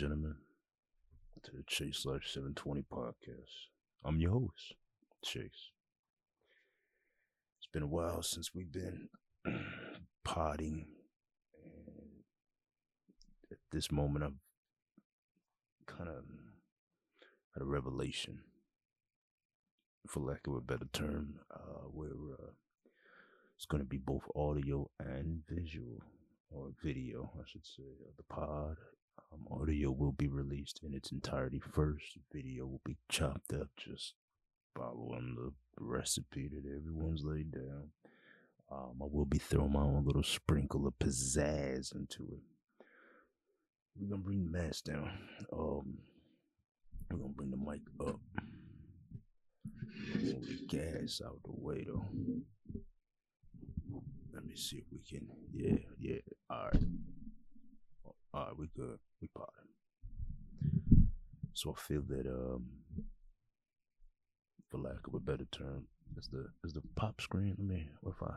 gentlemen, to the Chase Life 720 podcast. I'm your host, Chase. It's been a while since we've been potting, and at this moment, I've kind of had a revelation, for lack of a better term, uh, where uh, it's going to be both audio and visual or video, I should say, of the pod. Um, audio will be released in its entirety first. Video will be chopped up, just following the recipe that everyone's laid down. Um, I will be throwing my own little sprinkle of pizzazz into it. We're gonna bring the mask down. Um, we're gonna bring the mic up. Move the gas out the way though. Let me see if we can. Yeah, yeah. All right. All right, we good. We potting. So I feel that, um, for lack of a better term, is the is the pop screen. Let me. What if I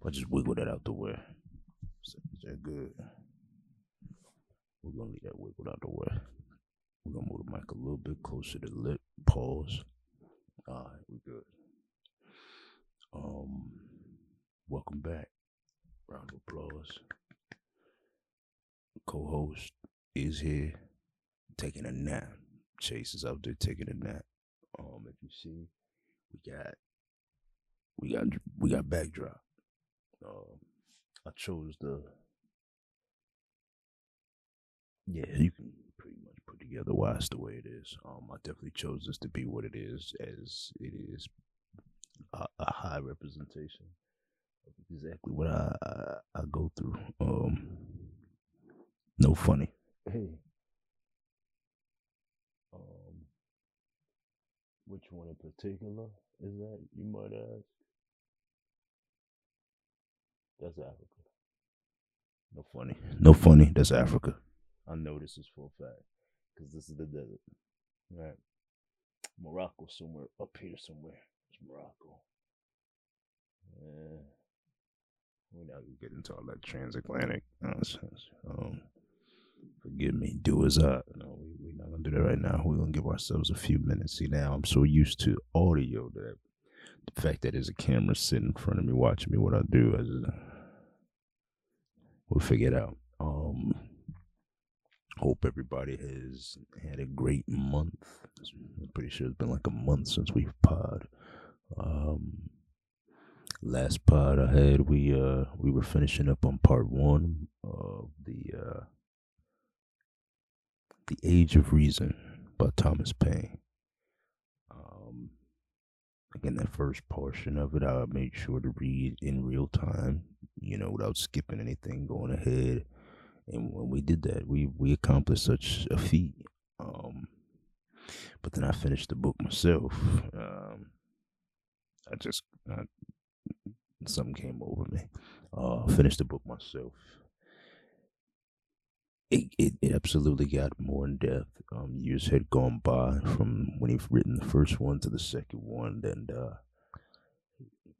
if I just wiggle that out the way? Is that good? We're gonna leave that wiggle out the way. We're gonna move the mic a little bit closer to the lip. Pause. All right, we good. Um, welcome back. Round of applause. Co-host is here, taking a nap. Chase is out there taking a nap. Um, if you see, we got, we got, we got backdrop. Um, I chose the. Yeah, you can pretty much put together why it's the way it is. Um, I definitely chose this to be what it is, as it is a, a high representation of exactly what I, I I go through. Um, no funny. Hey. Um, which one in particular is that? You might ask. That's Africa. No funny. No funny. That's Africa. I know this is for a fact because this is the desert. Right. Morocco somewhere up here somewhere. It's Morocco. Yeah. We're not gonna get into all that transatlantic nonsense. Um, forgive me, do as I. No, we, we're not gonna do that right now. We're gonna give ourselves a few minutes. See, now I'm so used to audio that the fact that there's a camera sitting in front of me watching me what I do, I just, we'll figure it out. Um, hope everybody has had a great month. I'm pretty sure it's been like a month since we've pod. Um, last pod I had, we uh we were finishing up on part one of the uh the Age of Reason by Thomas Paine. Um, again, that first portion of it, I made sure to read in real time, you know, without skipping anything, going ahead. And when we did that, we we accomplished such a feat. Um, but then I finished the book myself. Um, I just I, something came over me. Uh, finished the book myself. It, it, it absolutely got more in depth. Um, years had gone by from when he'd written the first one to the second one, and uh,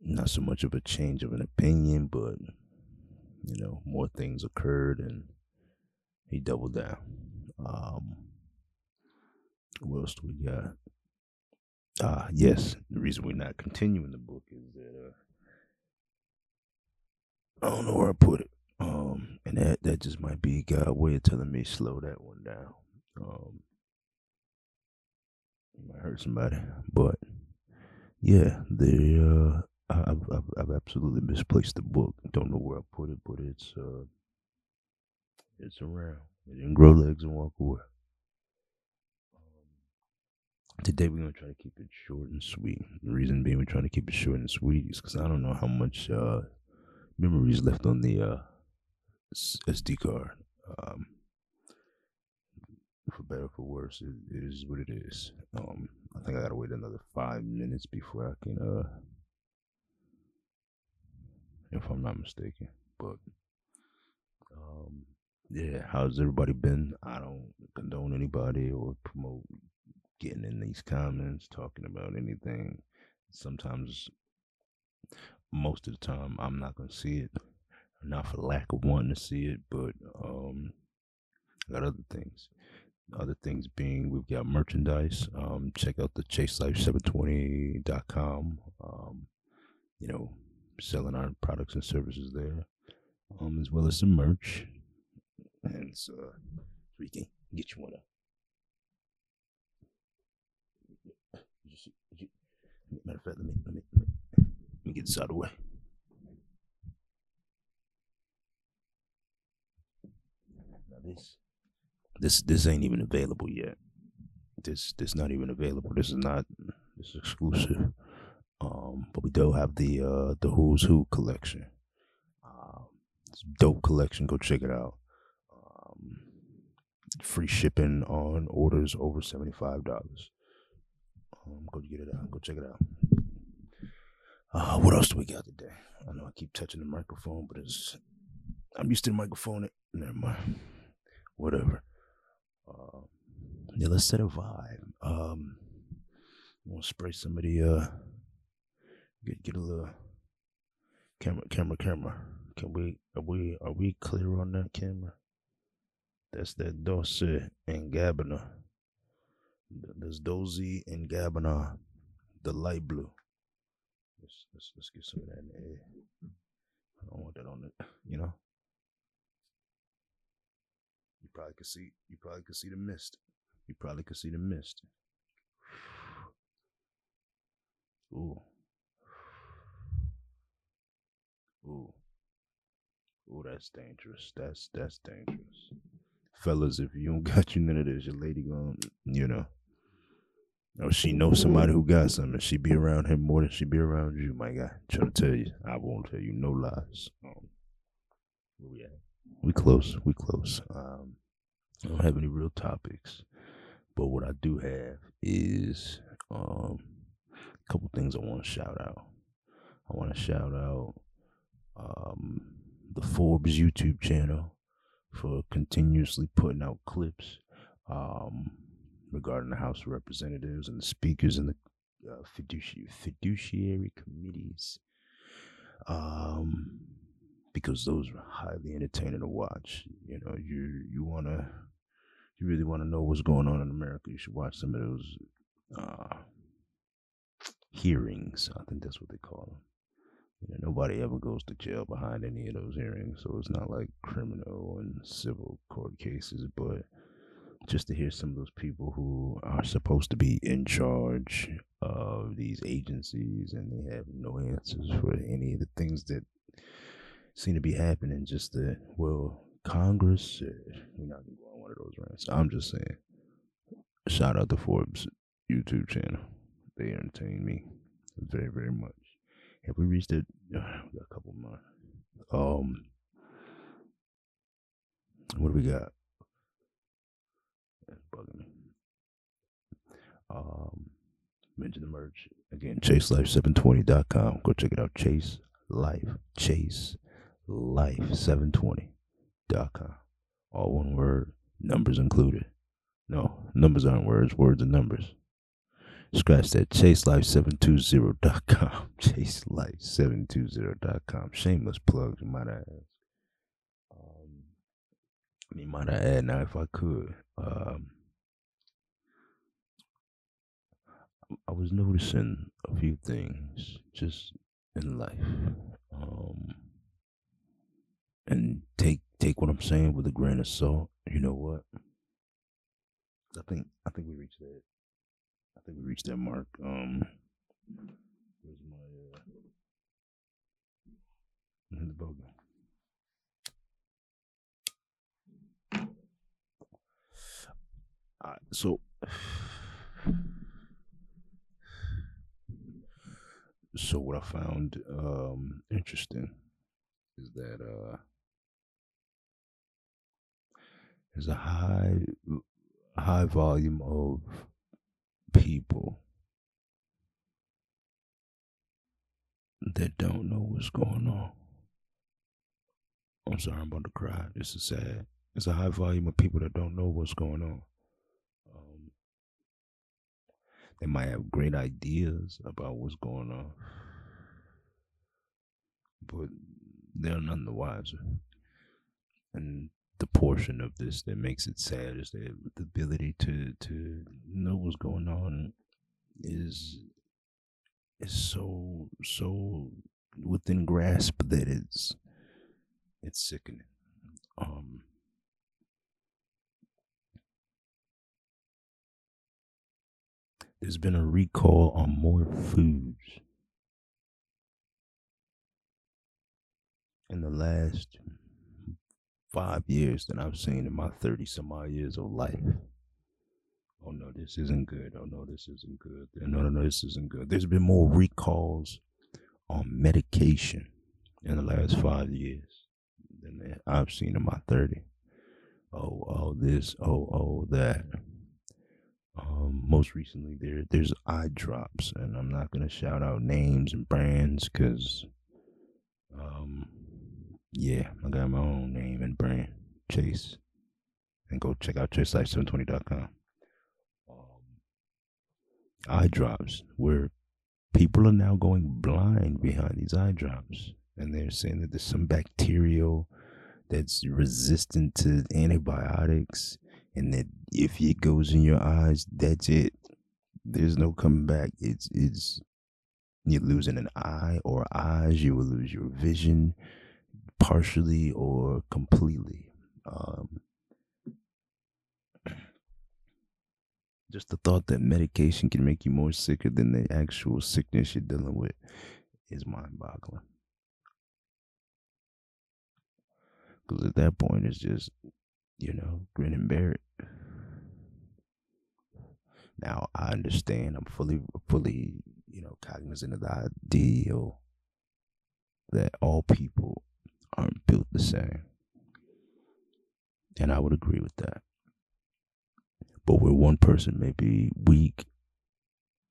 not so much of a change of an opinion, but you know, more things occurred, and he doubled down. Um, what else do we got? Ah, uh, yes. The reason we're not continuing the book is that uh, I don't know where I put it. Um, and that that just might be God way of telling me slow that one down. Um, it might hurt somebody, but yeah, the uh, I've, I've I've absolutely misplaced the book. Don't know where I put it, but it's uh, it's around. It didn't grow legs and walk away. Um, today we're gonna try to keep it short and sweet. The reason being we're trying to keep it short and sweet is because I don't know how much uh, memories left on the uh, SD card. Um, for better for worse, it, it is what it is. Um, I think I gotta wait another five minutes before I can, uh, if I'm not mistaken. But, um, yeah, how's everybody been? I don't condone anybody or promote getting in these comments, talking about anything. Sometimes, most of the time, I'm not gonna see it. Not for lack of wanting to see it, but um, I got other things. Other things being, we've got merchandise. Um, check out the chaselife720.com. Um, you know, selling our products and services there, um, as well as some merch. And so, we can get you one up. Matter of fact, let me let me let me, let me get this out of the way. Now this this this ain't even available yet. This this not even available. This is not this is exclusive. Um, but we do have the uh the Who's Who collection. Um, it's dope collection. Go check it out. Um, free shipping on orders over seventy five dollars. Um, go get it out. Go check it out. Uh, what else do we got today? I know I keep touching the microphone, but it's I'm used to the microphone. Never mind. Whatever. Uh, yeah, let's set a vibe. Um, want to spray some of the uh, get get a little camera, camera, camera. Can we are we are we clear on that camera? That's that Dolce and Gabbana. There's Dozy and Gabbana, the light blue. Let's, let's let's get some of that in the air. I don't want that on it, you know. Probably could see you probably could see the mist. You probably could see the mist. Ooh. Ooh. Ooh, that's dangerous. That's that's dangerous. Fellas, if you don't got you none of this, your lady gonna, you know. Or she knows somebody who got something. She be around him more than she be around you, my guy. trying to tell you. I won't tell you no lies. Um, we? We close. We close. Um, I don't have any real topics, but what I do have is um, a couple things I want to shout out. I want to shout out um, the Forbes YouTube channel for continuously putting out clips um, regarding the House of Representatives and the speakers and the uh, fiduciary, fiduciary committees. Um, because those are highly entertaining to watch. You know, you you wanna, you really want to know what's going on in America. You should watch some of those uh, hearings. I think that's what they call them. You know, nobody ever goes to jail behind any of those hearings, so it's not like criminal and civil court cases, but just to hear some of those people who are supposed to be in charge of these agencies and they have no answers for any of the things that seem to be happening. Just that, well, Congress said we're not gonna go on one of those rants. I'm just saying. Shout out to Forbes YouTube channel. They entertain me very, very much. Have we reached it? Uh, a couple more. Um, what do we got? That's bugging me. Um, mention the merch again. ChaseLife720.com. Go check it out. Chase Life. Chase Life720.com. All one word. Numbers included. No, numbers aren't words. Words are numbers. Scratch that. ChaseLife720.com. ChaseLife720.com. Shameless plugs, you might ask. Um, I mean, might I add now if I could. Um, I was noticing a few things just in life. Um, and take take what I'm saying with a grain of salt. You know what? I think I think we reached that I think we reached that mark. Um, where's my uh, the boga? All right, so so what I found um, interesting is that uh, there's a high high volume of people that don't know what's going on. I'm sorry, I'm about to cry. This is sad. It's a high volume of people that don't know what's going on. Um, they might have great ideas about what's going on, but they're none the wiser. And the portion of this that makes it sad is that the ability to to know what's going on is is so so within grasp that it's it's sickening. Um there's been a recall on more foods in the last five years than I've seen in my 30 some odd years of life. Oh no, this isn't good. Oh no, this isn't good. No, no, no, this isn't good. There's been more recalls on medication in the last five years than I've seen in my 30. Oh, oh, this, oh, oh, that. Um, most recently, there there's eye drops, and I'm not gonna shout out names and brands because, um, yeah, I got my own name and brand, Chase, and go check out chaselife720.com. Um, eye drops, where people are now going blind behind these eye drops, and they're saying that there's some bacterial that's resistant to antibiotics and that if it goes in your eyes, that's it. There's no coming back. It's it's you're losing an eye or eyes. You will lose your vision, partially or completely. Um, just the thought that medication can make you more sicker than the actual sickness you're dealing with is mind-boggling. Because at that point, it's just you know, grin and bear it. Now I understand. I'm fully, fully, you know, cognizant of the ideal that all people aren't built the same, and I would agree with that. But where one person may be weak,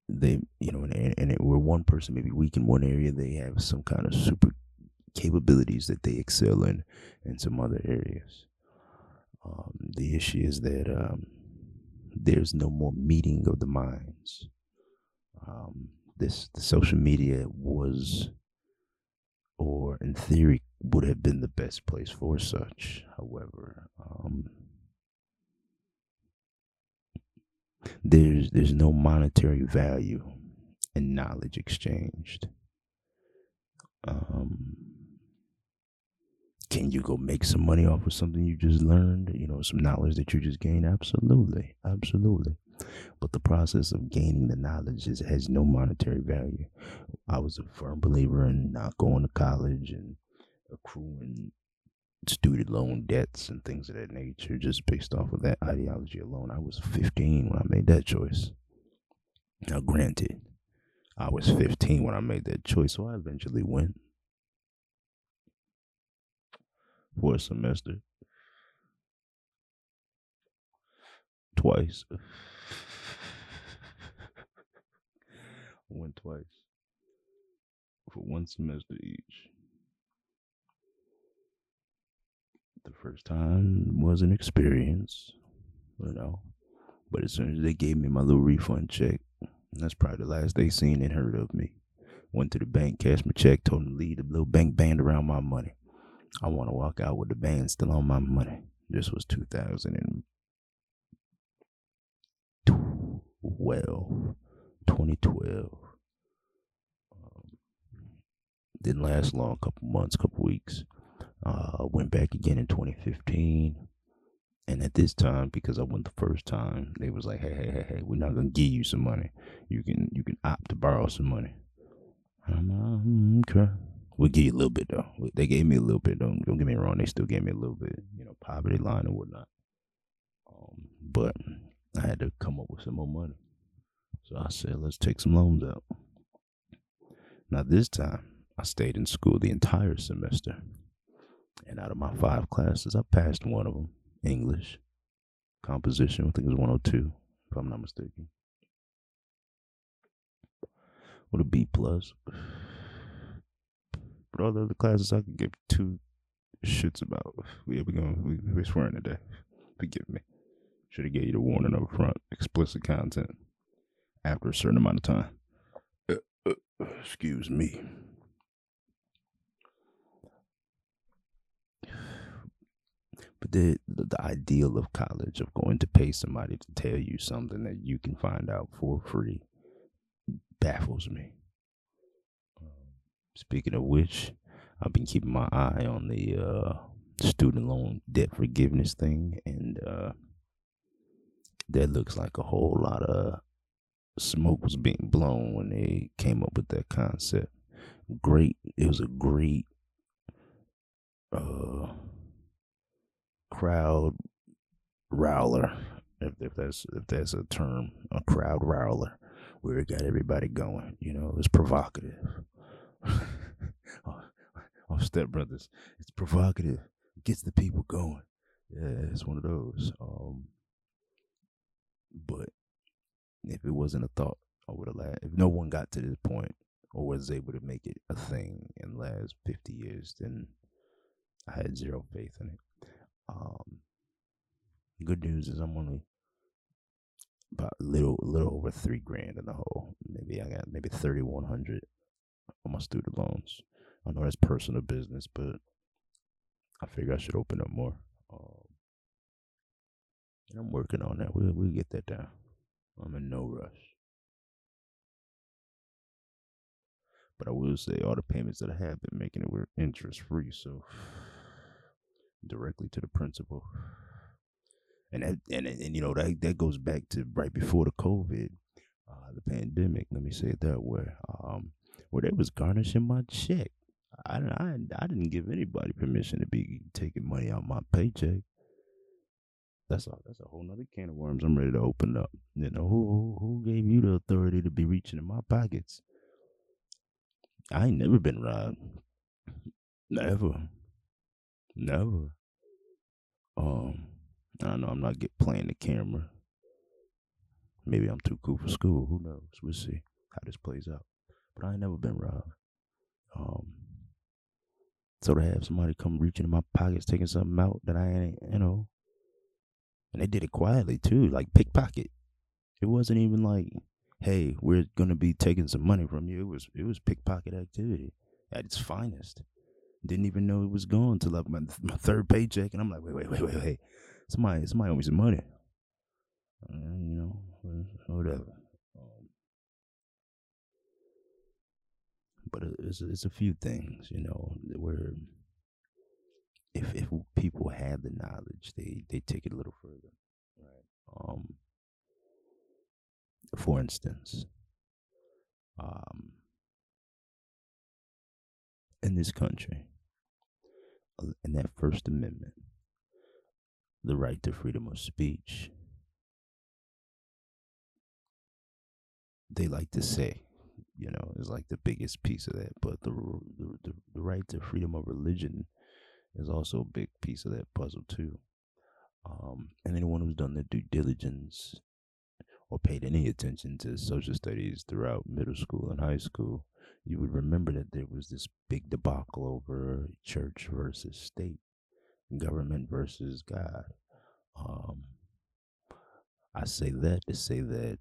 they, you know, and, and where one person may be weak in one area, they have some kind of super capabilities that they excel in in some other areas. Um, the issue is that um, there's no more meeting of the minds. Um, this the social media was, or in theory, would have been the best place for such. However, um, there's there's no monetary value in knowledge exchanged. Um, can you go make some money off of something you just learned you know some knowledge that you just gained absolutely absolutely but the process of gaining the knowledge is, has no monetary value i was a firm believer in not going to college and accruing student loan debts and things of that nature just based off of that ideology alone i was 15 when i made that choice now granted i was 15 when i made that choice so i eventually went for a semester. Twice. Went twice. For one semester each. The first time was an experience, you know. But as soon as they gave me my little refund check, that's probably the last they seen and heard of me. Went to the bank, cashed my check, told them to leave the little bank band around my money. I want to walk out with the band still on my money. This was 2012. 2012. Um, didn't last long, couple months, couple weeks. Uh, went back again in 2015. And at this time, because I went the first time, they was like, "Hey, hey, hey, hey, we're not gonna give you some money. You can, you can opt to borrow some money." I'm mm, "Okay." We'll give you a little bit though. They gave me a little bit. Don't don't get me wrong. They still gave me a little bit, you know, poverty line and whatnot. Um, but I had to come up with some more money. So I said, let's take some loans out. Now this time, I stayed in school the entire semester, and out of my five classes, I passed one of them: English, composition. I think it was 102, if I'm not mistaken. With a B plus. But all the other classes I could give two shits about. Yeah, we going we we're swearing today. Forgive me. Should have gave you the warning up front. Explicit content after a certain amount of time. Uh, uh, excuse me. But the, the the ideal of college of going to pay somebody to tell you something that you can find out for free baffles me. Um, speaking of which, I've been keeping my eye on the uh, student loan debt forgiveness thing, and uh, that looks like a whole lot of smoke was being blown when they came up with that concept. Great, it was a great uh, crowd rowler, if, if that's if that's a term, a crowd rowler, where it got everybody going. You know, it was provocative. oh, Step Brothers, it's provocative, it gets the people going. Yeah, it's one of those. Um, but if it wasn't a thought, I would have. If no one got to this point or was able to make it a thing in the last 50 years, then I had zero faith in it. Um, good news is I'm only about a little, little over three grand in the hole. Maybe I got maybe 3,100 on my student loans. I know that's personal business, but I figure I should open up more. Um, and I'm working on that. We'll, we'll get that down. I'm in no rush. But I will say all the payments that I have been making it were interest free, so directly to the principal. And that, and and you know that that goes back to right before the COVID, uh, the pandemic. Let me say it that way. Um, where they was garnishing my check. I, I I didn't give anybody permission to be taking money out my paycheck. That's a that's a whole nother can of worms I'm ready to open up. You know, who who, gave you the authority to be reaching in my pockets? I ain't never been robbed. Never. Never. Um, I don't know I'm not get playing the camera. Maybe I'm too cool for school. Who knows? We'll see how this plays out. But I ain't never been robbed. Um, so to have somebody come reaching in my pockets, taking something out that I ain't, you know, and they did it quietly too, like pickpocket. It wasn't even like, "Hey, we're gonna be taking some money from you." It was it was pickpocket activity at its finest. Didn't even know it was gone until like my, my third paycheck, and I'm like, "Wait, wait, wait, wait, wait! Somebody, somebody owe me some money." Uh, you know, whatever. Um, but it's it's a few things, you know, where if if people had the knowledge, they they take it a little further, right? Um, for instance, um, in this country, uh, in that First Amendment, the right to freedom of speech, they like to say, you know, is like the biggest piece of that. But the the, the right to freedom of religion is also a big piece of that puzzle too. Um, and anyone who's done their due diligence or paid any attention to social studies throughout middle school and high school, you would remember that there was this big debacle over church versus state, government versus God. Um, I say that to say that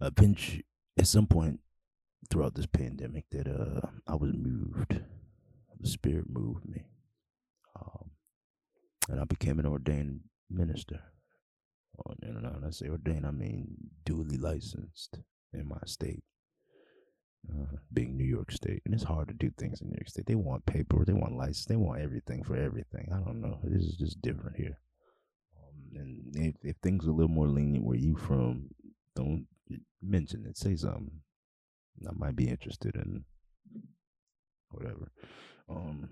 eventually, at some point throughout this pandemic, that uh, I was moved the Spirit moved me. Um, and I became an ordained minister. Oh, and when I say ordained, I mean duly licensed in my state, uh, being New York State. And it's hard to do things in New York State. They want paper, they want license, they want everything for everything. I don't know. This is just different here. Um, and if, if things are a little more lenient where you from, don't mention it. Say something. I might be interested in whatever. Um,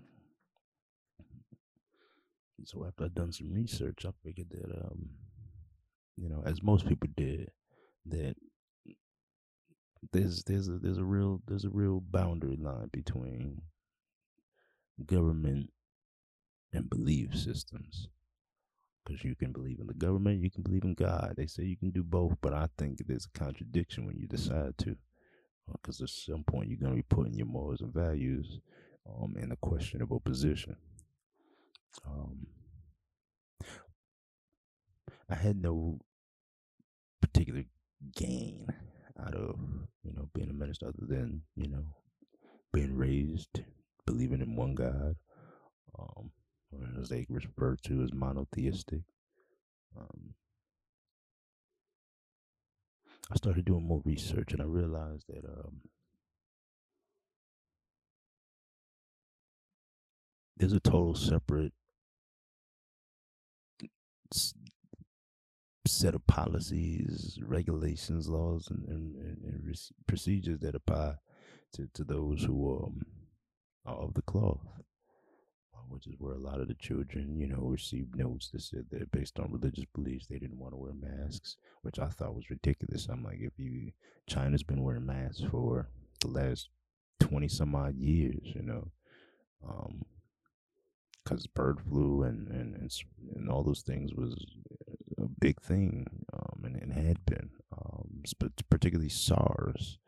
so after I'd done some research, I figured that, um, you know, as most people did, that there's there's a there's a real there's a real boundary line between government and belief systems. Because you can believe in the government, you can believe in God. They say you can do both, but I think there's a contradiction when you decide to. Because at some point you're going to be putting your morals and values um, in a questionable position. Um, I had no particular gain out of you know being a minister other than you know being raised believing in one God. Um, or as they refer to as monotheistic. Um, I started doing more research and I realized that um, there's a total separate set of policies, regulations, laws, and, and, and procedures that apply to, to those who um, are of the cloth, uh, which is where a lot of the children, you know, received notes that said that based on religious beliefs, they didn't want to wear masks, which I thought was ridiculous. I'm like, if you, China's been wearing masks for the last 20 some odd years, you know, um, because bird flu and, and, and, and all those things was a big thing, um, and, and had been, um, particularly SARS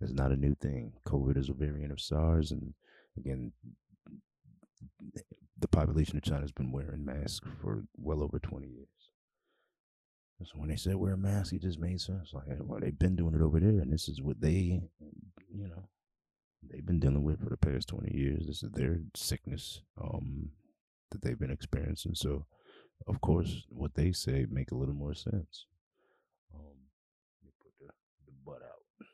is not a new thing. COVID is a variant of SARS, and again, the population of China has been wearing masks for well over 20 years. So when they said wear a mask, it just made sense. Like, well, they've been doing it over there, and this is what they, you know, they've been dealing with for the past 20 years. This is their sickness um, that they've been experiencing. So, of course, what they say make a little more sense. Um, put the, the butt out.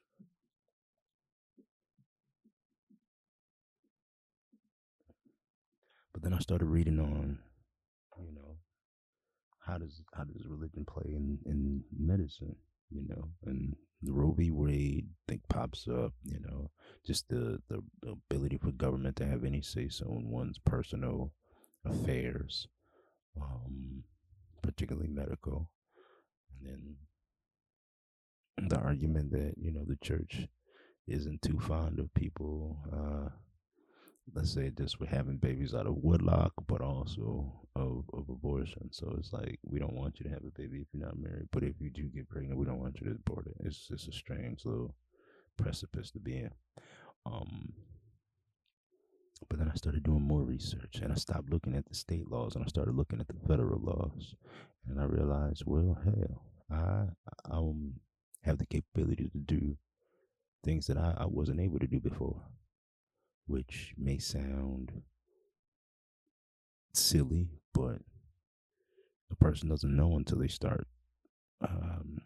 But then I started reading on, you know, how does how does religion play in in medicine, you know, and the Roe v. Wade thing pops up, you know, just the the ability for government to have any say so in one's personal affairs, um, particularly medical, and then the argument that you know the church isn't too fond of people. Uh, let's say just with having babies out of wedlock, but also of, of abortion. So it's like we don't want you to have a baby if you're not married, but if you do get pregnant, we don't want you to abort it. It's just a strange little precipice to be in. Um, but then I started doing more research and I stopped looking at the state laws and I started looking at the federal laws. And I realized, well, hell, I I um, have the capability to do things that I, I wasn't able to do before which may sound silly, but a person doesn't know until they start um,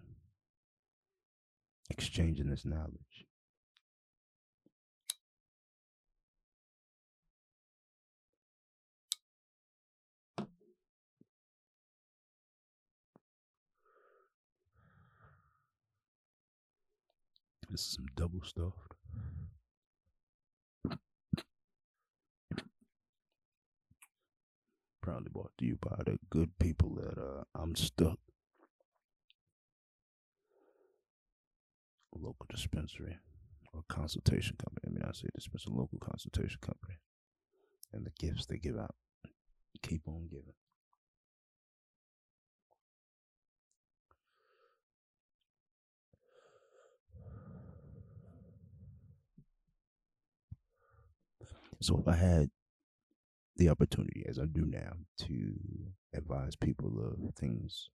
exchanging this knowledge. This is some double stuffed. proudly brought to you by the good people that uh, I'm stuck. Local dispensary or consultation company. I mean, I say dispensary, local consultation company. And the gifts they give out. Keep on giving. So if I had the opportunity, as I do now, to advise people of things.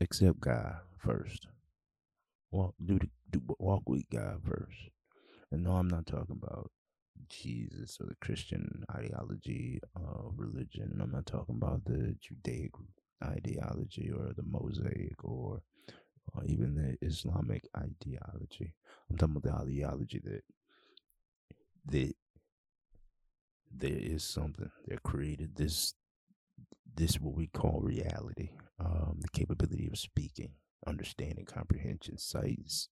Accept God first. Walk, do, the, do walk with God first. And no, I'm not talking about Jesus or the Christian ideology of religion. I'm not talking about the Judaic ideology or the Mosaic or, or even the Islamic ideology. I'm talking about the ideology that that there is something that created this this what we call reality um, the capability of speaking understanding comprehension sight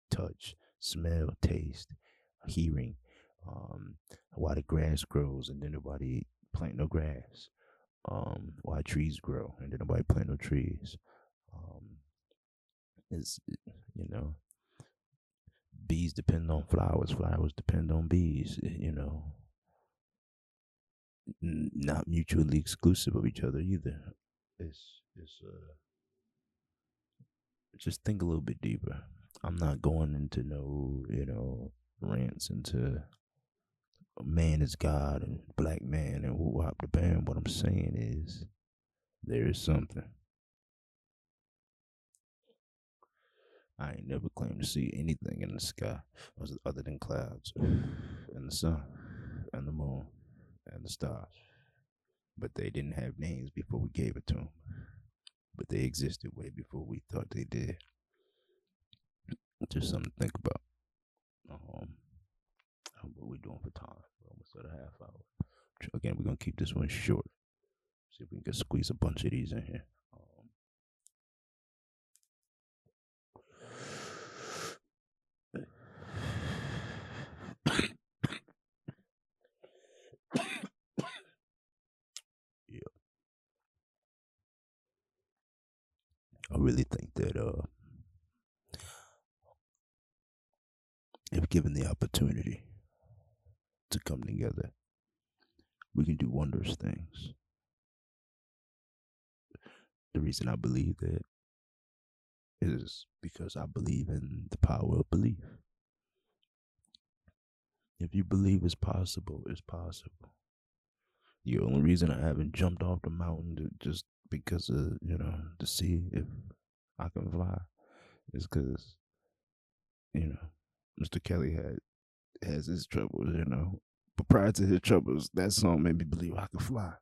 touch smell taste hearing um, why the grass grows and then nobody plant no grass um, why trees grow and then nobody plant no trees um, it's you know bees depend on flowers flowers depend on bees you know not mutually exclusive of each other either. It's it's uh just think a little bit deeper. I'm not going into no, you know, rants into man is God and black man and whoop the band. What I'm saying is there is something. I ain't never claimed to see anything in the sky other than clouds and the sun and the moon and the stars. But they didn't have names before we gave it to them. But they existed way before we thought they did. Just something to think about. Um, what we're doing for time? We're almost at a half hour. Again, we're gonna keep this one short. See if we can squeeze a bunch of these in here. Really think that uh, if given the opportunity to come together, we can do wondrous things. The reason I believe that is because I believe in the power of belief. If you believe it's possible, it's possible. The only reason I haven't jumped off the mountain to just because of you know to see if I can fly is because you know Mr. Kelly had has his troubles, you know. But prior to his troubles, that song made me believe I could fly.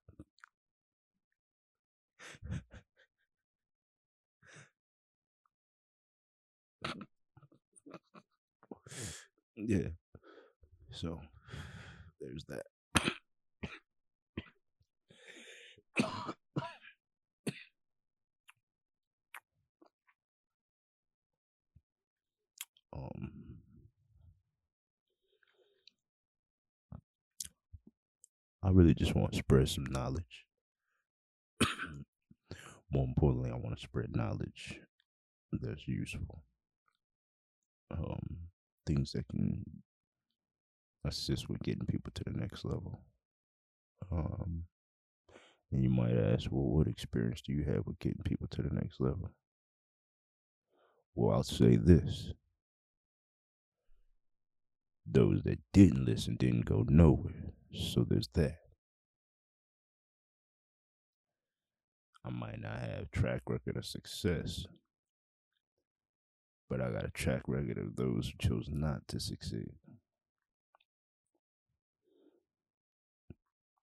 yeah. So there's that. I really just want to spread some knowledge. More importantly, I want to spread knowledge that's useful. Um, things that can assist with getting people to the next level. Um, and you might ask, well, what experience do you have with getting people to the next level? Well, I'll say this those that didn't listen didn't go nowhere. So there's that. I might not have track record of success, but I got a track record of those who chose not to succeed.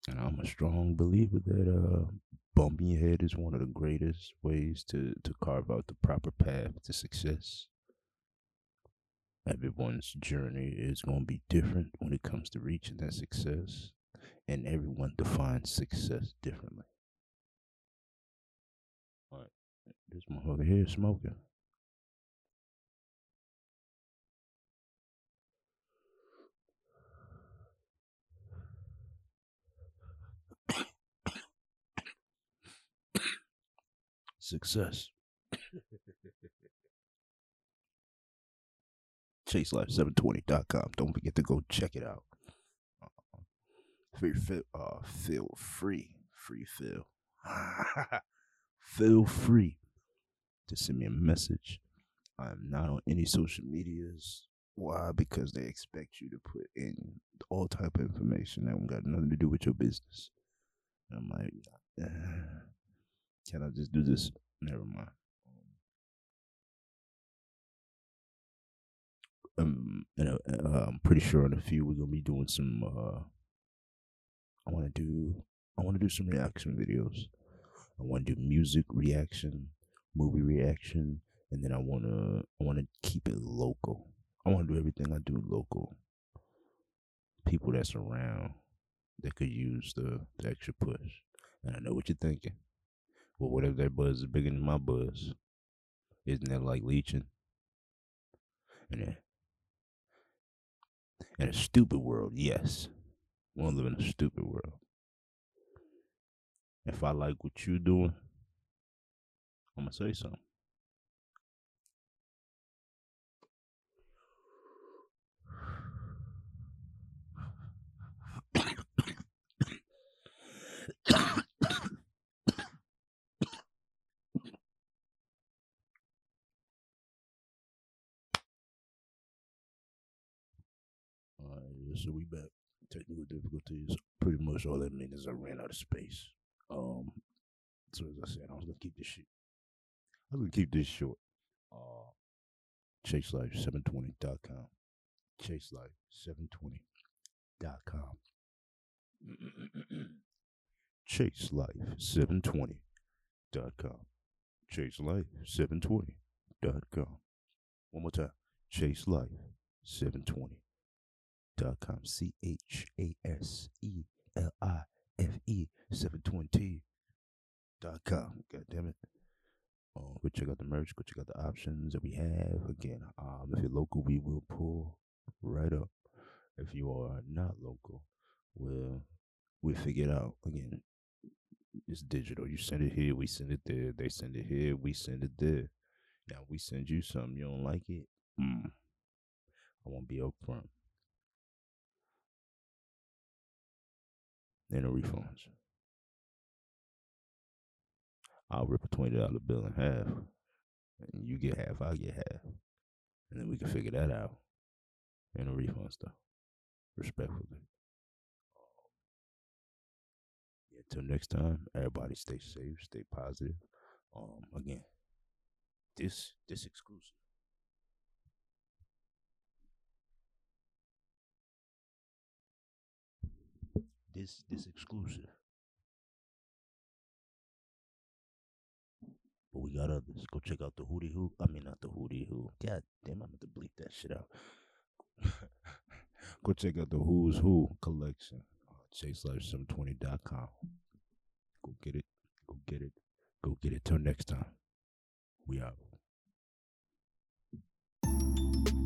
And I'm a strong believer that uh, bumping your head is one of the greatest ways to, to carve out the proper path to success. Everyone's journey is going to be different when it comes to reaching that success, and everyone defines success differently. All right, this motherfucker here smoking. Success. ChaseLife720.com. Don't forget to go check it out. Uh, free, feel, uh, feel free, free feel. feel free to send me a message. I'm not on any social medias. Why? Because they expect you to put in all type of information that got nothing to do with your business. I'm like, uh, can I just do this? Never mind. Um, and, uh, I'm pretty sure in a few we're gonna be doing some. Uh, I want to do. I want to do some reaction videos. I want to do music reaction, movie reaction, and then I want to. I want to keep it local. I want to do everything I do local. People that's around that could use the, the extra push. And I know what you're thinking. Well, whatever that buzz is bigger than my buzz, isn't that like leeching? And in a stupid world, yes. We to live in a stupid world. If I like what you're doing, I'm gonna say something. So we back. Technical difficulties. Pretty much all that means is I ran out of space. Um, so as I said, I was gonna keep this shit. I was gonna keep this short. Uh, ChaseLife720.com. ChaseLife720.com. ChaseLife720.com. ChaseLife720.com. One more time. ChaseLife720.com. C H A S E L I F E 720.com. God damn it. Um, go check out the merch. Go check out the options that we have. Again, um, if you're local, we will pull right up. If you are not local, we'll we'll figure it out. Again, it's digital. You send it here, we send it there. They send it here, we send it there. Now we send you something you don't like it. Mm. I won't be upfront. There no refunds. I'll rip a twenty dollar bill in half, and you get half, I get half, and then we can figure that out. Ain't no refund stuff. Respectfully. Yeah, until next time, everybody stay safe, stay positive. Um, again, this this exclusive. This this exclusive. But we got others. Go check out the Hootie Who. I mean, not the Hootie Who. God damn, I'm going to bleep that shit out. Go check out the Who's Who collection. Uh, ChaseLife720.com. Go get it. Go get it. Go get it. Till next time. We out.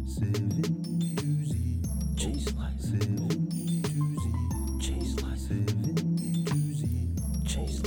Seven music. Chase life. Seven Sessions.